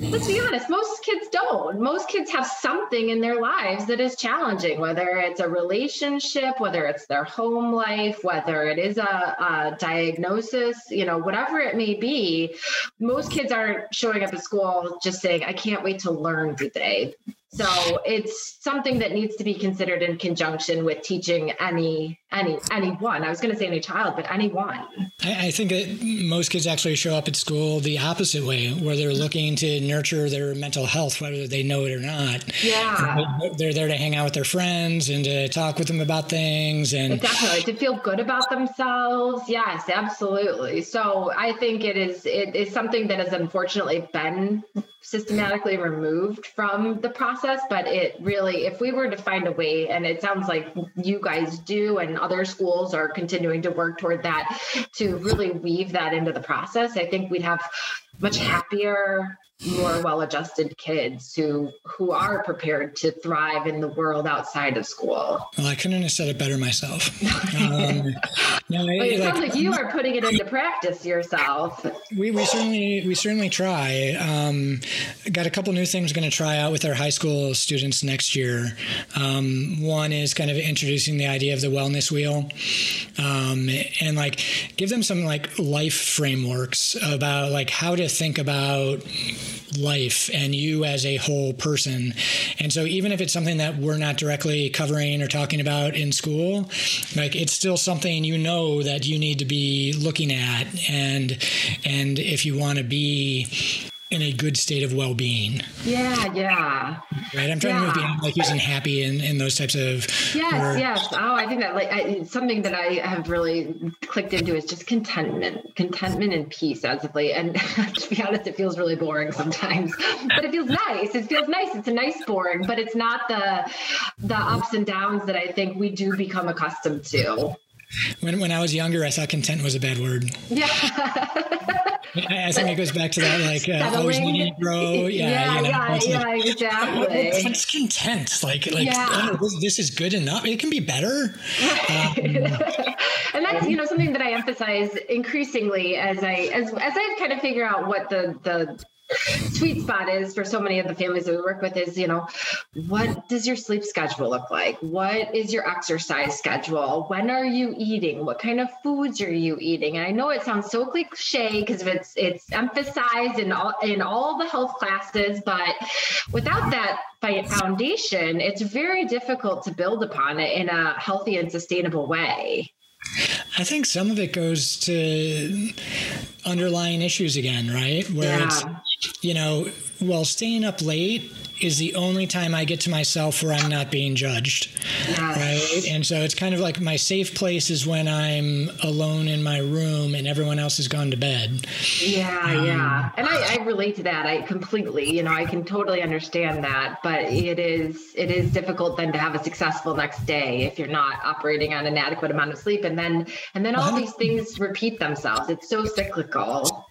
let's be honest, most kids don't. Most kids have something in their lives that is challenging, whether it's a relationship, whether it's their home life, whether it is a, a diagnosis, you know, whatever it may be. Most kids aren't showing up at school just saying, I can't wait to learn today. So it's something that needs to be considered in conjunction with teaching any any anyone. I was going to say any child, but anyone. I, I, think that most kids actually show up at school the opposite way, where they're looking to nurture their mental health, whether they know it or not. Yeah, they're there to hang out with their friends and to talk with them about things, and definitely to feel good about themselves. Yes, absolutely. So I think it is it is something that has unfortunately been systematically removed from the process but it really if we were to find a way and it sounds like you guys do and other schools are continuing to work toward that to really weave that into the process i think we'd have much happier more well-adjusted kids who who are prepared to thrive in the world outside of school. Well, I couldn't have said it better myself. Um, no, well, it sounds like you are putting it into practice yourself. We, we certainly we certainly try. Um, got a couple new things going to try out with our high school students next year. Um, one is kind of introducing the idea of the wellness wheel, um, and like give them some like life frameworks about like how to think about life and you as a whole person. And so even if it's something that we're not directly covering or talking about in school, like it's still something you know that you need to be looking at and and if you want to be in a good state of well-being. Yeah, yeah. Right. I'm trying yeah. to move beyond like using happy and, and those types of. Yes, words. yes. Oh, I think that like I, something that I have really clicked into is just contentment, contentment and peace as of late. And to be honest, it feels really boring sometimes, but it feels nice. It feels nice. It's a nice boring, but it's not the the ups and downs that I think we do become accustomed to. When when I was younger, I thought content was a bad word. Yeah. I think it goes back to that, like uh, always needing to grow. Yeah, yeah, you know, yeah, yeah like, exactly. It's content, like like yeah. oh, this, this, is good enough. It can be better. Um, and that's you know something that I emphasize increasingly as I as as I kind of figure out what the the sweet spot is for so many of the families that we work with is you know what does your sleep schedule look like? What is your exercise schedule? When are you eating? What kind of foods are you eating? And i know it sounds so cliche because it's it's emphasized in all in all the health classes but without that foundation it's very difficult to build upon it in a healthy and sustainable way. I think some of it goes to underlying issues again, right? Where yeah. it's, you know, well, staying up late is the only time I get to myself where I'm not being judged. Right. And so it's kind of like my safe place is when I'm alone in my room and everyone else has gone to bed. Yeah, um, yeah. And I, I relate to that. I completely, you know, I can totally understand that. But it is it is difficult then to have a successful next day if you're not operating on an adequate amount of sleep. And then and then all these things repeat themselves. It's so cyclical.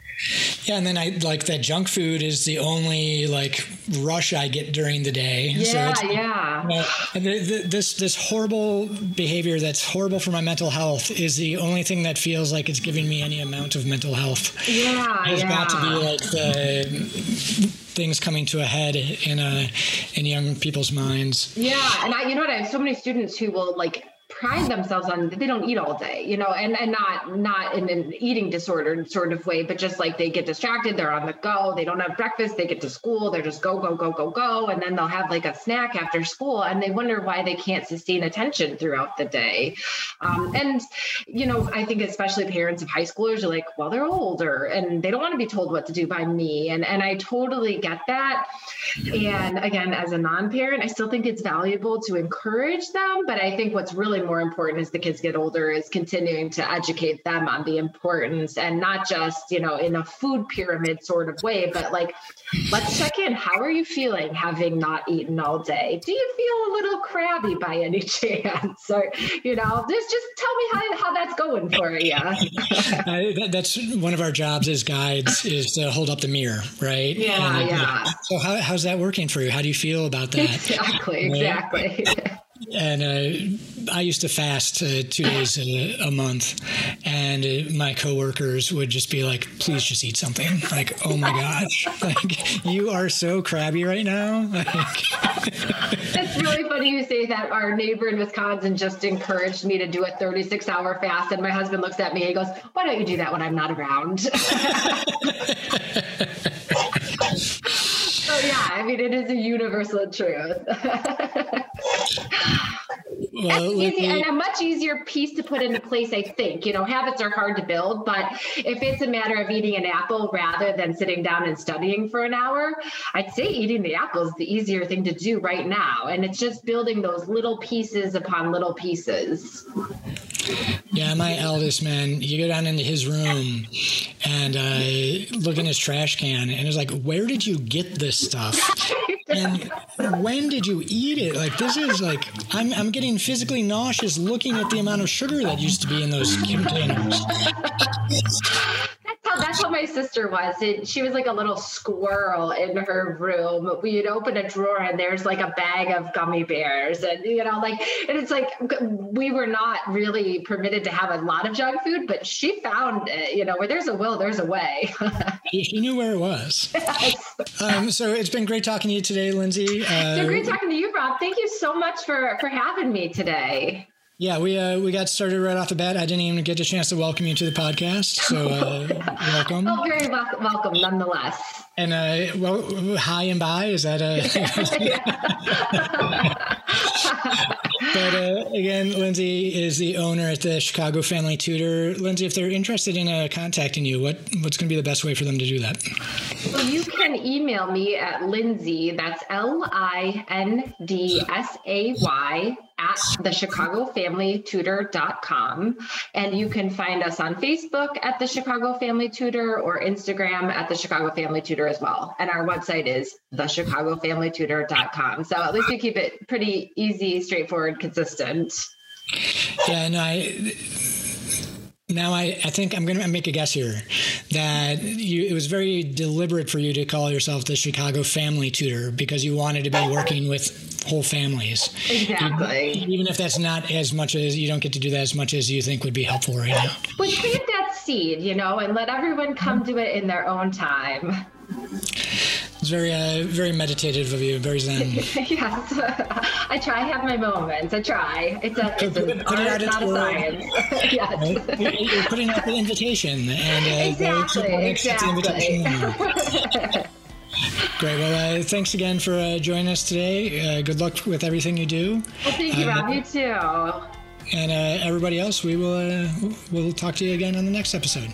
Yeah, and then I like that junk food is the only like rush I get during the day. Yeah, so yeah. Know, and this this horrible behavior that's horrible for my mental health is the only thing that feels like it's giving me any amount of mental health. Yeah, it's yeah. got to be like the things coming to a head in a in young people's minds. Yeah, and I, you know what? I have so many students who will like pride themselves on they don't eat all day, you know, and and not not in an eating disorder sort of way, but just like they get distracted, they're on the go, they don't have breakfast, they get to school, they're just go go go go go, and then they'll have like a snack after school, and they wonder why they can't sustain attention throughout the day. Um, and you know, I think especially parents of high schoolers are like, well, they're older and they don't want to be told what to do by me, and and I totally get that. And again, as a non-parent, I still think it's valuable to encourage them, but I think what's really more important as the kids get older is continuing to educate them on the importance and not just, you know, in a food pyramid sort of way, but like, let's check in. How are you feeling having not eaten all day? Do you feel a little crabby by any chance? Or, you know, just, just tell me how, how that's going for you. uh, that's one of our jobs as guides is to hold up the mirror, right? Yeah, and, yeah. So how, how's that working for you? How do you feel about that? Exactly, exactly. and uh, I used to fast uh, two days a, a month, and uh, my coworkers would just be like, "Please just eat something." Like, "Oh my gosh, like you are so crabby right now." it's really funny you say that. Our neighbor in Wisconsin just encouraged me to do a 36-hour fast, and my husband looks at me. and goes, "Why don't you do that when I'm not around?" so yeah, I mean, it is a universal truth. Well, easy me... and a much easier piece to put into place, I think. You know, habits are hard to build, but if it's a matter of eating an apple rather than sitting down and studying for an hour, I'd say eating the apple is the easier thing to do right now. And it's just building those little pieces upon little pieces. Yeah, my eldest man, you go down into his room and uh, look in his trash can, and it's like, where did you get this stuff? And when did you eat it? Like, this is like, I'm, I'm getting physically nauseous looking at the amount of sugar that used to be in those containers how that's how my sister was. It, she was like a little squirrel in her room. We'd open a drawer and there's like a bag of gummy bears, and you know, like, and it's like we were not really permitted to have a lot of junk food, but she found it. You know, where there's a will, there's a way. she knew where it was. Yes. Um, so it's been great talking to you today, Lindsay. Uh, it's been great talking to you, Rob. Thank you so much for for having me today. Yeah, we uh, we got started right off the bat. I didn't even get a chance to welcome you to the podcast, so uh, welcome. Oh, very welcome, welcome nonetheless. And uh, well, hi and bye. Is that a? but uh, again, Lindsay is the owner at the Chicago Family Tutor. Lindsay, if they're interested in uh, contacting you, what what's going to be the best way for them to do that? Well, you can email me at Lindsay. That's L I N D S A Y at thechicagofamilytutor.com. and you can find us on facebook at the chicago family tutor or instagram at the chicago family tutor as well and our website is thechicagofamilytutor.com. so at least we keep it pretty easy straightforward consistent yeah and i now I, I think I'm going to make a guess here that you, it was very deliberate for you to call yourself the Chicago family tutor because you wanted to be working with whole families. Exactly. Even, even, if that's not as much as you don't get to do that as much as you think would be helpful right now. But plant that seed, you know, and let everyone come to it in their own time. It's very, uh, very meditative of you. Very zen. yes, I try. I have my moments. I try. It's a, it's an art, it not a science. yes. You're putting out the invitation, and uh, exactly, exactly. Great. Well, uh, thanks again for uh, joining us today. Uh, good luck with everything you do. Well, thank you, Rob. You too. And uh, everybody else, we will uh, we'll talk to you again on the next episode.